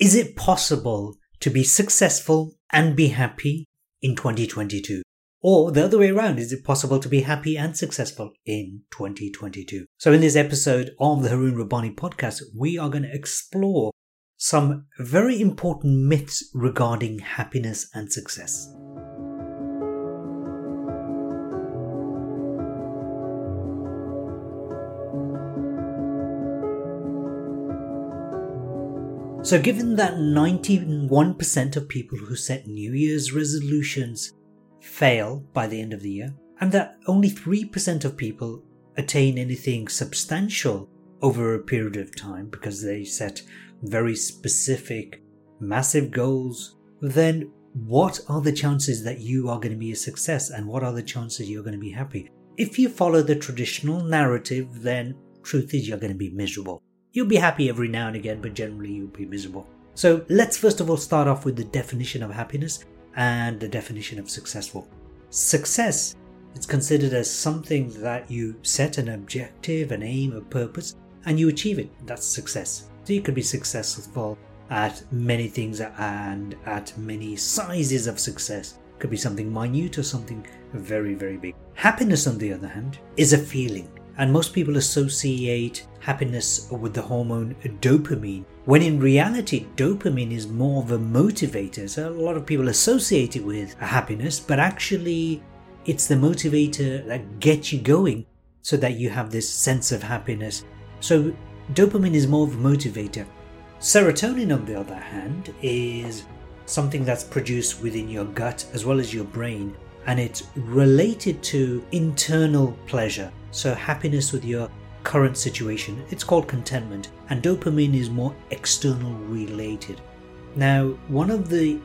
Is it possible to be successful and be happy in 2022? Or the other way around, is it possible to be happy and successful in 2022? So, in this episode of the Harun Rabbani podcast, we are going to explore some very important myths regarding happiness and success. So, given that 91% of people who set New Year's resolutions fail by the end of the year, and that only 3% of people attain anything substantial over a period of time because they set very specific, massive goals, then what are the chances that you are going to be a success and what are the chances you're going to be happy? If you follow the traditional narrative, then truth is you're going to be miserable. You'll be happy every now and again, but generally you'll be miserable. So let's first of all start off with the definition of happiness and the definition of successful. Success is considered as something that you set an objective, an aim, a purpose, and you achieve it. That's success. So you could be successful at many things and at many sizes of success. It could be something minute or something very, very big. Happiness, on the other hand, is a feeling. And most people associate happiness with the hormone dopamine, when in reality, dopamine is more of a motivator. So a lot of people associate it with happiness, but actually, it's the motivator that gets you going so that you have this sense of happiness. So dopamine is more of a motivator. Serotonin, on the other hand, is something that's produced within your gut as well as your brain, and it's related to internal pleasure. So, happiness with your current situation. It's called contentment, and dopamine is more external related. Now, one of the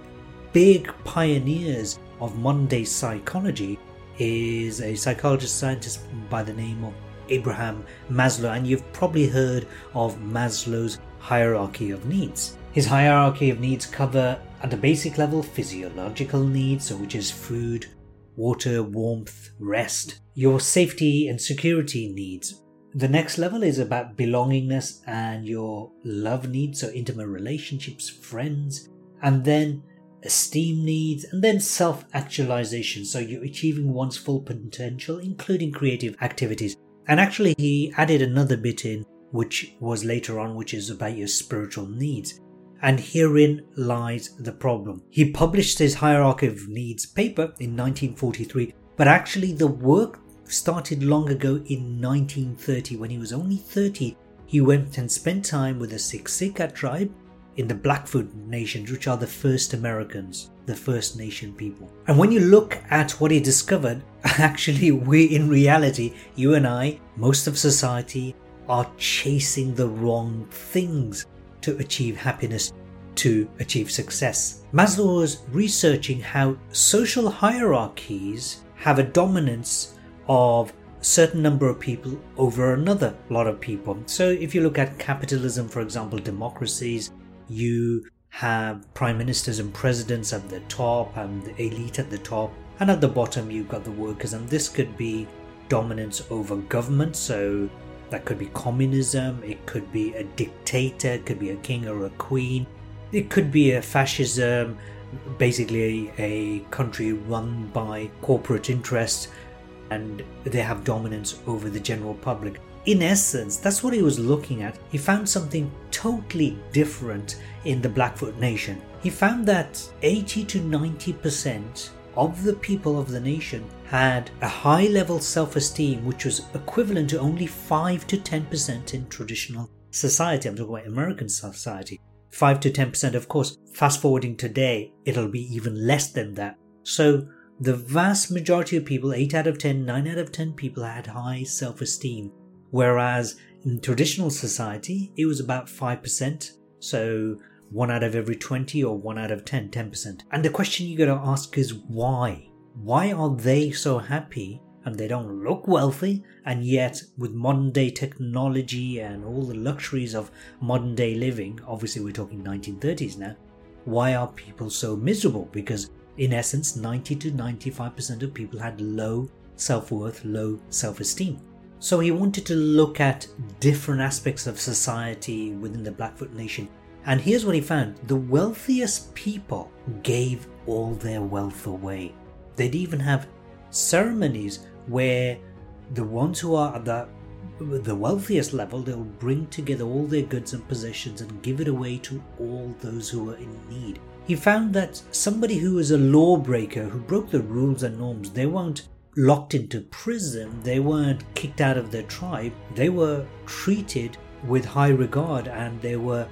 big pioneers of modern day psychology is a psychologist scientist by the name of Abraham Maslow, and you've probably heard of Maslow's hierarchy of needs. His hierarchy of needs cover at the basic level physiological needs, so which is food, water, warmth, rest, your safety and security needs, the next level is about belongingness and your love needs, so intimate relationships, friends, and then esteem needs, and then self actualization, so you're achieving one's full potential, including creative activities. And actually, he added another bit in, which was later on, which is about your spiritual needs. And herein lies the problem. He published his Hierarchy of Needs paper in 1943, but actually, the work started long ago in 1930 when he was only 30. He went and spent time with the Siksika tribe in the Blackfoot Nations, which are the first Americans, the First Nation people. And when you look at what he discovered, actually, we in reality, you and I, most of society, are chasing the wrong things to achieve happiness, to achieve success. Maslow was researching how social hierarchies have a dominance of certain number of people over another lot of people. So if you look at capitalism, for example, democracies, you have prime ministers and presidents at the top and the elite at the top, and at the bottom you've got the workers, and this could be dominance over government. So that could be communism, it could be a dictator, it could be a king or a queen, it could be a fascism, basically a country run by corporate interests and they have dominance over the general public. In essence, that's what he was looking at. He found something totally different in the Blackfoot Nation. He found that 80 to 90% of the people of the nation had a high level self esteem, which was equivalent to only 5 to 10% in traditional society. I'm talking about American society. 5 to 10%, of course. Fast forwarding today, it'll be even less than that. So the vast majority of people, 8 out of 10, 9 out of 10 people, had high self esteem. Whereas in traditional society, it was about 5%. So 1 out of every 20 or 1 out of 10, 10%. And the question you gotta ask is why? Why are they so happy and they don't look wealthy, and yet with modern day technology and all the luxuries of modern day living, obviously we're talking 1930s now, why are people so miserable? Because in essence, 90 to 95% of people had low self worth, low self esteem. So he wanted to look at different aspects of society within the Blackfoot Nation And here's what he found the wealthiest people gave all their wealth away. They'd even have ceremonies where the ones who are at the, the wealthiest level, they'll bring together all their goods and possessions and give it away to all those who are in need. He found that somebody who was a lawbreaker, who broke the rules and norms, they weren't locked into prison, they weren't kicked out of their tribe, they were treated with high regard and they were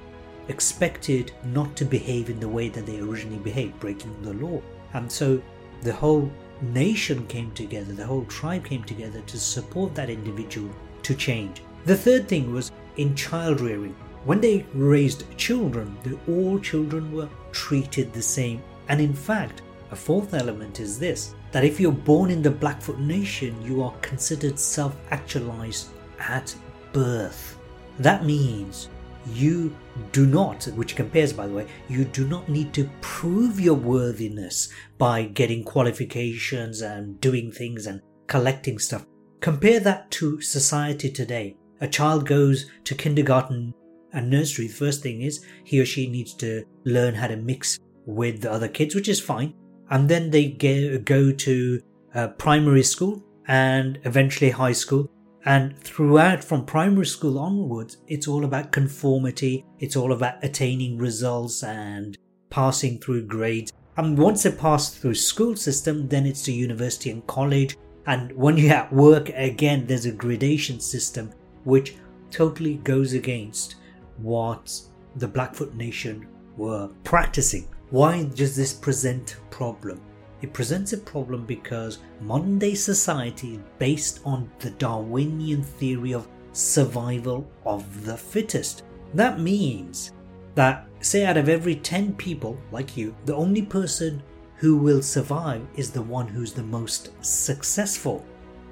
expected not to behave in the way that they originally behaved, breaking the law. And so the whole nation came together, the whole tribe came together to support that individual to change. The third thing was in child rearing. When they raised children, all children were treated the same. And in fact, a fourth element is this that if you're born in the Blackfoot Nation, you are considered self actualized at birth. That means you do not, which compares by the way, you do not need to prove your worthiness by getting qualifications and doing things and collecting stuff. Compare that to society today. A child goes to kindergarten and nursery. The first thing is he or she needs to learn how to mix with the other kids, which is fine. And then they go to uh, primary school and eventually high school. And throughout, from primary school onwards, it's all about conformity, it's all about attaining results and passing through grades. And once they pass through school system, then it's to university and college. And when you're at work, again, there's a gradation system which totally goes against what the Blackfoot Nation were practicing. Why does this present problem? It presents a problem because modern day society is based on the Darwinian theory of survival of the fittest. That means that, say, out of every 10 people like you, the only person who will survive is the one who's the most successful.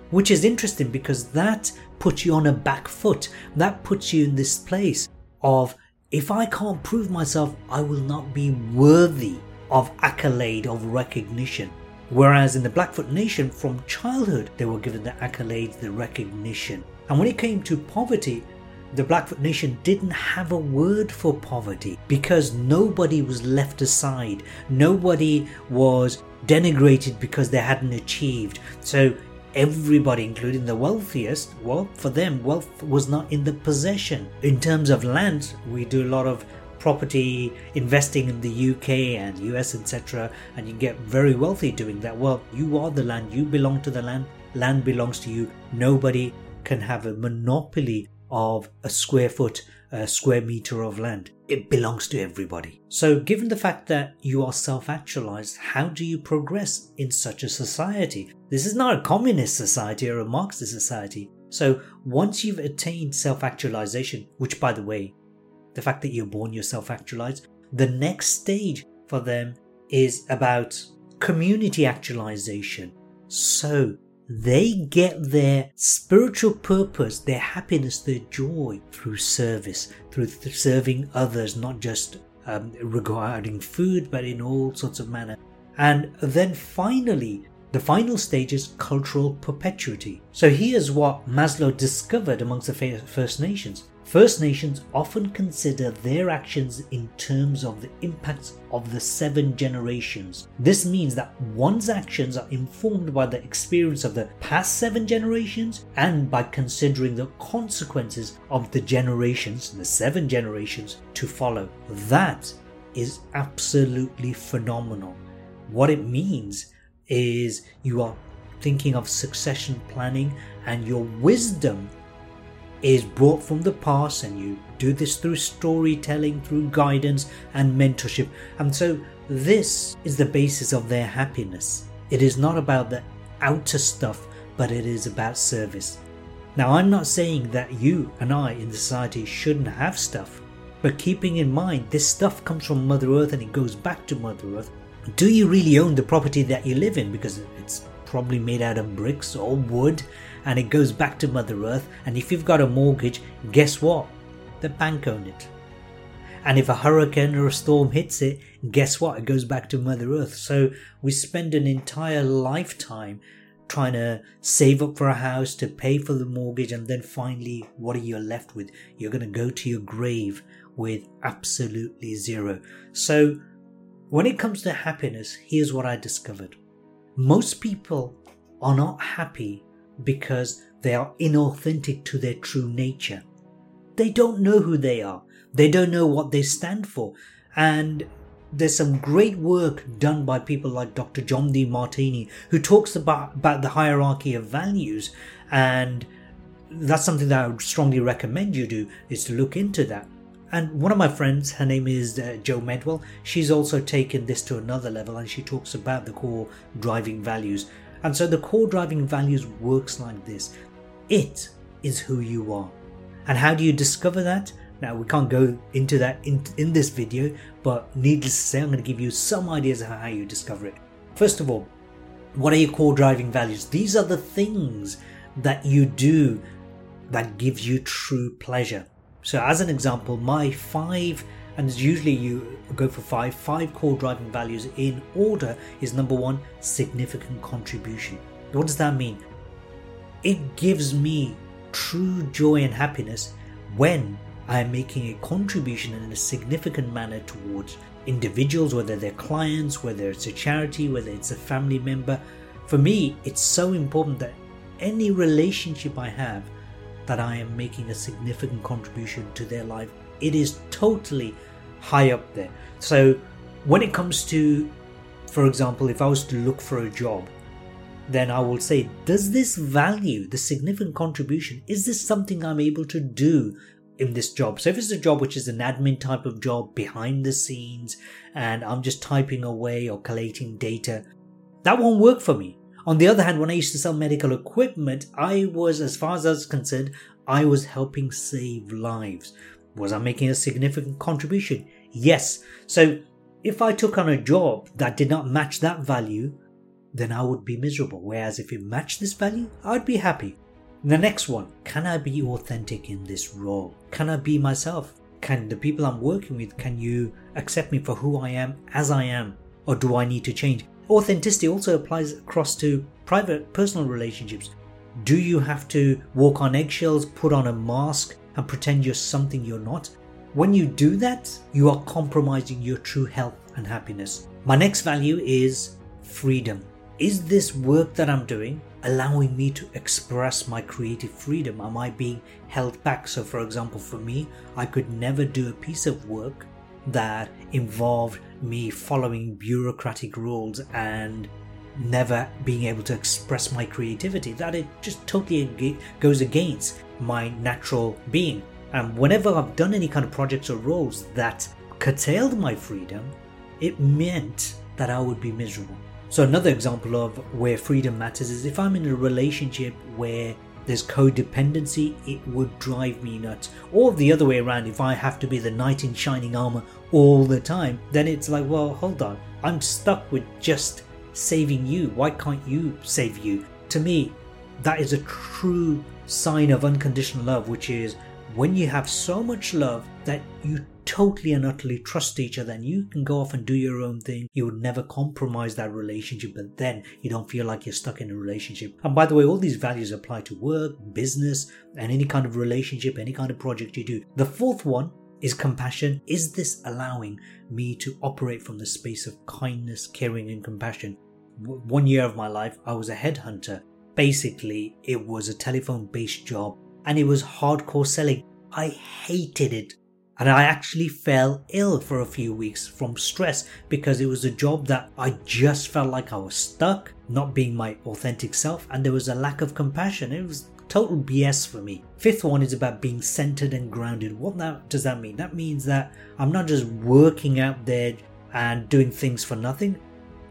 Which is interesting because that puts you on a back foot. That puts you in this place of if I can't prove myself, I will not be worthy of accolade, of recognition. Whereas in the Blackfoot Nation, from childhood, they were given the accolades, the recognition. And when it came to poverty, the Blackfoot Nation didn't have a word for poverty because nobody was left aside. Nobody was denigrated because they hadn't achieved. So everybody, including the wealthiest, well, for them, wealth was not in the possession. In terms of land, we do a lot of property investing in the UK and US, etc., and you get very wealthy doing that. Well, you are the land, you belong to the land, land belongs to you. Nobody can have a monopoly of a square foot, a square meter of land. It belongs to everybody. So, given the fact that you are self actualized, how do you progress in such a society? This is not a communist society or a Marxist society. So, once you've attained self actualization, which by the way, the fact that you're born, you're self actualized. The next stage for them is about community actualization. So they get their spiritual purpose, their happiness, their joy through service, through th- serving others, not just um, regarding food, but in all sorts of manner. And then finally, the final stage is cultural perpetuity. So here's what Maslow discovered amongst the First Nations. First Nations often consider their actions in terms of the impacts of the seven generations. This means that one's actions are informed by the experience of the past seven generations and by considering the consequences of the generations, the seven generations, to follow. That is absolutely phenomenal. What it means is you are thinking of succession planning and your wisdom is brought from the past and you do this through storytelling, through guidance and mentorship. And so this is the basis of their happiness. It is not about the outer stuff, but it is about service. Now, I'm not saying that you and I in society shouldn't have stuff, but keeping in mind this stuff comes from Mother Earth and it goes back to Mother Earth. Do you really own the property that you live in? Because it's probably made out of bricks or wood and it goes back to Mother Earth. And if you've got a mortgage, guess what? The bank own it. And if a hurricane or a storm hits it, guess what? It goes back to Mother Earth. So we spend an entire lifetime trying to save up for a house to pay for the mortgage, and then finally, what are you left with? You're going to go to your grave with absolutely zero. So, when it comes to happiness, here's what I discovered. Most people are not happy because they are inauthentic to their true nature. They don't know who they are. They don't know what they stand for. And there's some great work done by people like Dr. John Demartini, who talks about, about the hierarchy of values. And that's something that I would strongly recommend you do, is to look into that. And one of my friends, her name is uh, Jo Medwell, she's also taken this to another level and she talks about the core driving values. And so the core driving values works like this it is who you are. And how do you discover that? Now, we can't go into that in, in this video, but needless to say, I'm going to give you some ideas of how you discover it. First of all, what are your core driving values? These are the things that you do that gives you true pleasure. So, as an example, my five, and usually you go for five, five core driving values in order is number one, significant contribution. What does that mean? It gives me true joy and happiness when I am making a contribution in a significant manner towards individuals, whether they're clients, whether it's a charity, whether it's a family member. For me, it's so important that any relationship I have, that I am making a significant contribution to their life. It is totally high up there. So, when it comes to, for example, if I was to look for a job, then I will say, does this value, the significant contribution, is this something I'm able to do in this job. So if it's a job which is an admin type of job behind the scenes and I'm just typing away or collating data, that won't work for me. On the other hand, when I used to sell medical equipment, I was, as far as I was concerned, I was helping save lives. Was I making a significant contribution? Yes. So if I took on a job that did not match that value, then I would be miserable. Whereas if it matched this value, I'd be happy. The next one can I be authentic in this role? Can I be myself? Can the people I'm working with, can you accept me for who I am as I am? Or do I need to change? Authenticity also applies across to private, personal relationships. Do you have to walk on eggshells, put on a mask, and pretend you're something you're not? When you do that, you are compromising your true health and happiness. My next value is freedom. Is this work that I'm doing allowing me to express my creative freedom? Am I being held back? So, for example, for me, I could never do a piece of work that involved me following bureaucratic rules and never being able to express my creativity. That it just totally goes against my natural being. And whenever I've done any kind of projects or roles that curtailed my freedom, it meant that I would be miserable. So, another example of where freedom matters is if I'm in a relationship where there's codependency, it would drive me nuts. Or the other way around, if I have to be the knight in shining armor all the time, then it's like, well, hold on, I'm stuck with just saving you. Why can't you save you? To me, that is a true sign of unconditional love, which is when you have so much love that you totally and utterly trust each other and you can go off and do your own thing. You would never compromise that relationship, but then you don't feel like you're stuck in a relationship. And by the way, all these values apply to work, business, and any kind of relationship, any kind of project you do. The fourth one is compassion. Is this allowing me to operate from the space of kindness, caring, and compassion? One year of my life, I was a headhunter. Basically, it was a telephone based job and it was hardcore selling. I hated it and I actually fell ill for a few weeks from stress because it was a job that I just felt like I was stuck, not being my authentic self, and there was a lack of compassion. It was total BS for me. Fifth one is about being centered and grounded. What that, does that mean? That means that I'm not just working out there and doing things for nothing.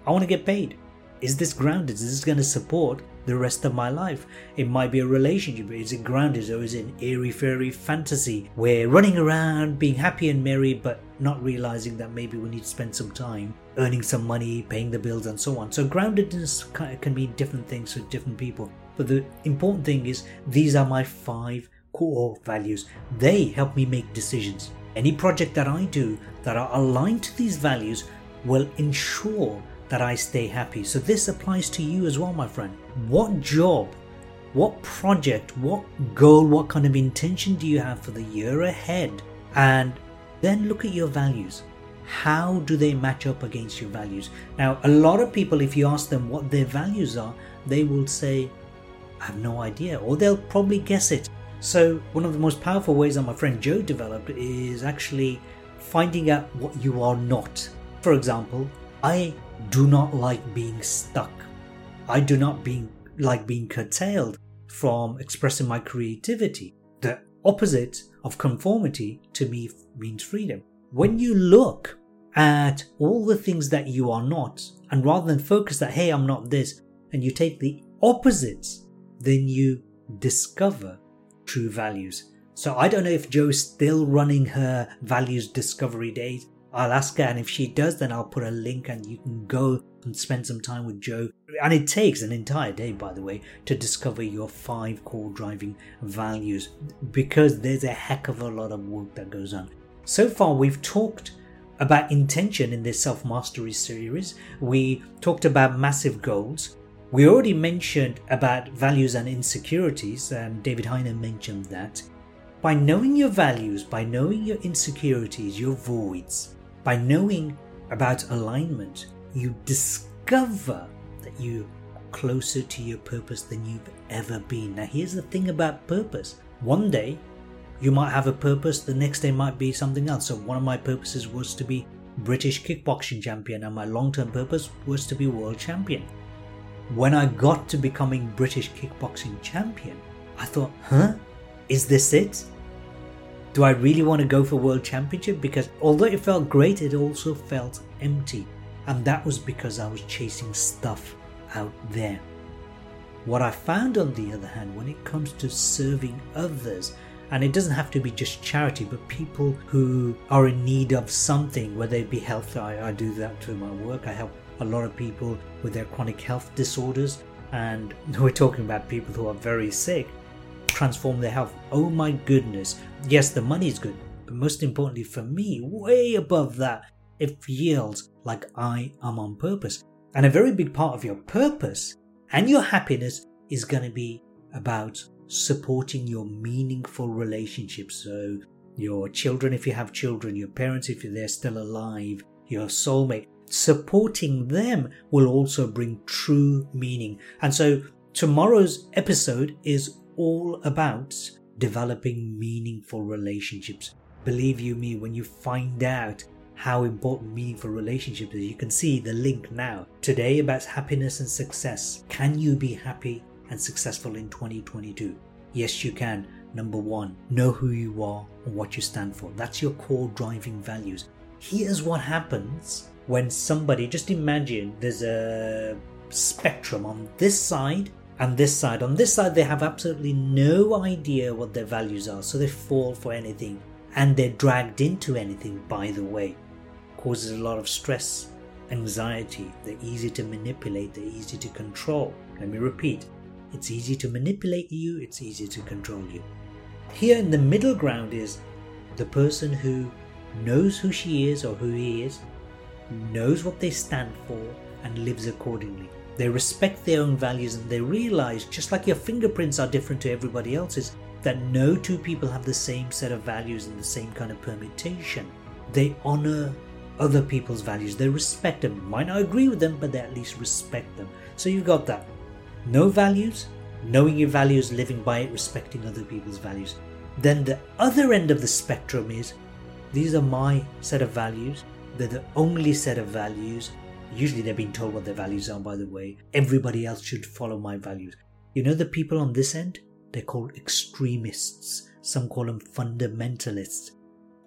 I want to get paid. Is this grounded? Is this going to support the rest of my life. It might be a relationship. Is it grounded or is it an airy fairy fantasy? We're running around being happy and merry, but not realizing that maybe we need to spend some time earning some money, paying the bills, and so on. So, groundedness can mean different things for different people. But the important thing is, these are my five core values. They help me make decisions. Any project that I do that are aligned to these values will ensure that I stay happy. So, this applies to you as well, my friend. What job, what project, what goal, what kind of intention do you have for the year ahead? And then look at your values. How do they match up against your values? Now, a lot of people, if you ask them what their values are, they will say, I have no idea, or they'll probably guess it. So, one of the most powerful ways that my friend Jo developed is actually finding out what you are not. For example, I do not like being stuck. I do not being, like being curtailed from expressing my creativity. The opposite of conformity to me means freedom. When you look at all the things that you are not, and rather than focus that, hey, I'm not this, and you take the opposites, then you discover true values. So I don't know if Jo's still running her values discovery days. I'll ask her, and if she does, then I'll put a link and you can go and spend some time with Jo. And it takes an entire day, by the way, to discover your five core driving values because there's a heck of a lot of work that goes on. So far, we've talked about intention in this self mastery series. We talked about massive goals. We already mentioned about values and insecurities, and David Heiner mentioned that. By knowing your values, by knowing your insecurities, your voids, by knowing about alignment, you discover that you're closer to your purpose than you've ever been. Now, here's the thing about purpose one day you might have a purpose, the next day might be something else. So, one of my purposes was to be British kickboxing champion, and my long term purpose was to be world champion. When I got to becoming British kickboxing champion, I thought, huh? Is this it? Do I really want to go for world championship? Because although it felt great, it also felt empty. And that was because I was chasing stuff out there. What I found, on the other hand, when it comes to serving others, and it doesn't have to be just charity, but people who are in need of something, whether it be health, I, I do that through my work. I help a lot of people with their chronic health disorders, and we're talking about people who are very sick, transform their health. Oh my goodness. Yes, the money is good, but most importantly for me, way above that, it feels like I am on purpose. And a very big part of your purpose and your happiness is going to be about supporting your meaningful relationships. So, your children, if you have children, your parents, if they're still alive, your soulmate, supporting them will also bring true meaning. And so, tomorrow's episode is all about developing meaningful relationships. Believe you me, when you find out how important meaningful relationships is, you can see the link now. Today about happiness and success. Can you be happy and successful in 2022? Yes, you can. Number one, know who you are and what you stand for. That's your core driving values. Here's what happens when somebody, just imagine there's a spectrum on this side and this side. On this side, they have absolutely no idea what their values are, so they fall for anything and they're dragged into anything, by the way. Causes a lot of stress, anxiety, they're easy to manipulate, they're easy to control. Let me repeat it's easy to manipulate you, it's easy to control you. Here in the middle ground is the person who knows who she is or who he is, knows what they stand for, and lives accordingly. They respect their own values and they realize, just like your fingerprints are different to everybody else's, that no two people have the same set of values and the same kind of permutation. They honor other people's values, they respect them. Might not agree with them, but they at least respect them. So you've got that. No values, knowing your values, living by it, respecting other people's values. Then the other end of the spectrum is these are my set of values. They're the only set of values. Usually they're being told what their values are, by the way. Everybody else should follow my values. You know the people on this end? They're called extremists. Some call them fundamentalists.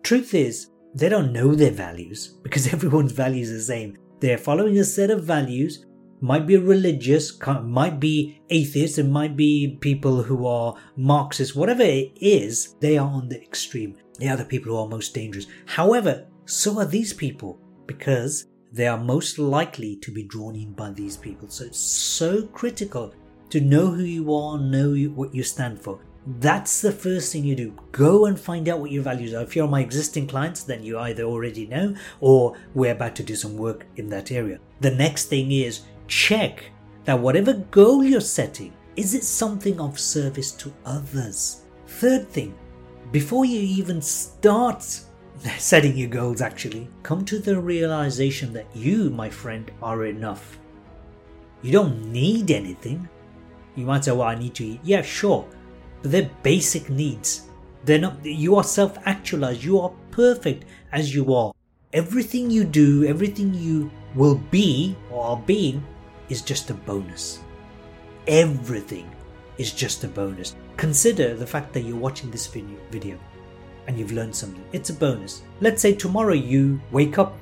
Truth is, they don't know their values because everyone's values are the same. They're following a set of values might be religious, might be atheists, it might be people who are Marxists, whatever it is, they are on the extreme. They are the people who are most dangerous. However, so are these people because they are most likely to be drawn in by these people. So it's so critical to know who you are, know what you stand for. That's the first thing you do. Go and find out what your values are. If you're my existing clients, then you either already know or we're about to do some work in that area. The next thing is check that whatever goal you're setting, is it something of service to others? Third thing, before you even start setting your goals actually, come to the realization that you, my friend, are enough. You don't need anything. You might say, well, I need to eat. Yeah, sure. They're basic needs. They're not, you are self actualized. You are perfect as you are. Everything you do, everything you will be or are being is just a bonus. Everything is just a bonus. Consider the fact that you're watching this video and you've learned something. It's a bonus. Let's say tomorrow you wake up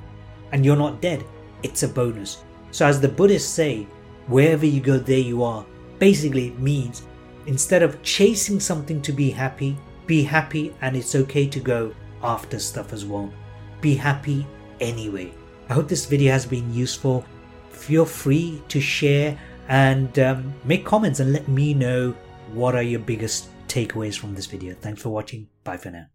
and you're not dead. It's a bonus. So, as the Buddhists say, wherever you go, there you are. Basically, means instead of chasing something to be happy, be happy and it's okay to go after stuff as well. Be happy anyway. I hope this video has been useful. Feel free to share and um, make comments and let me know what are your biggest takeaways from this video. Thanks for watching. Bye for now.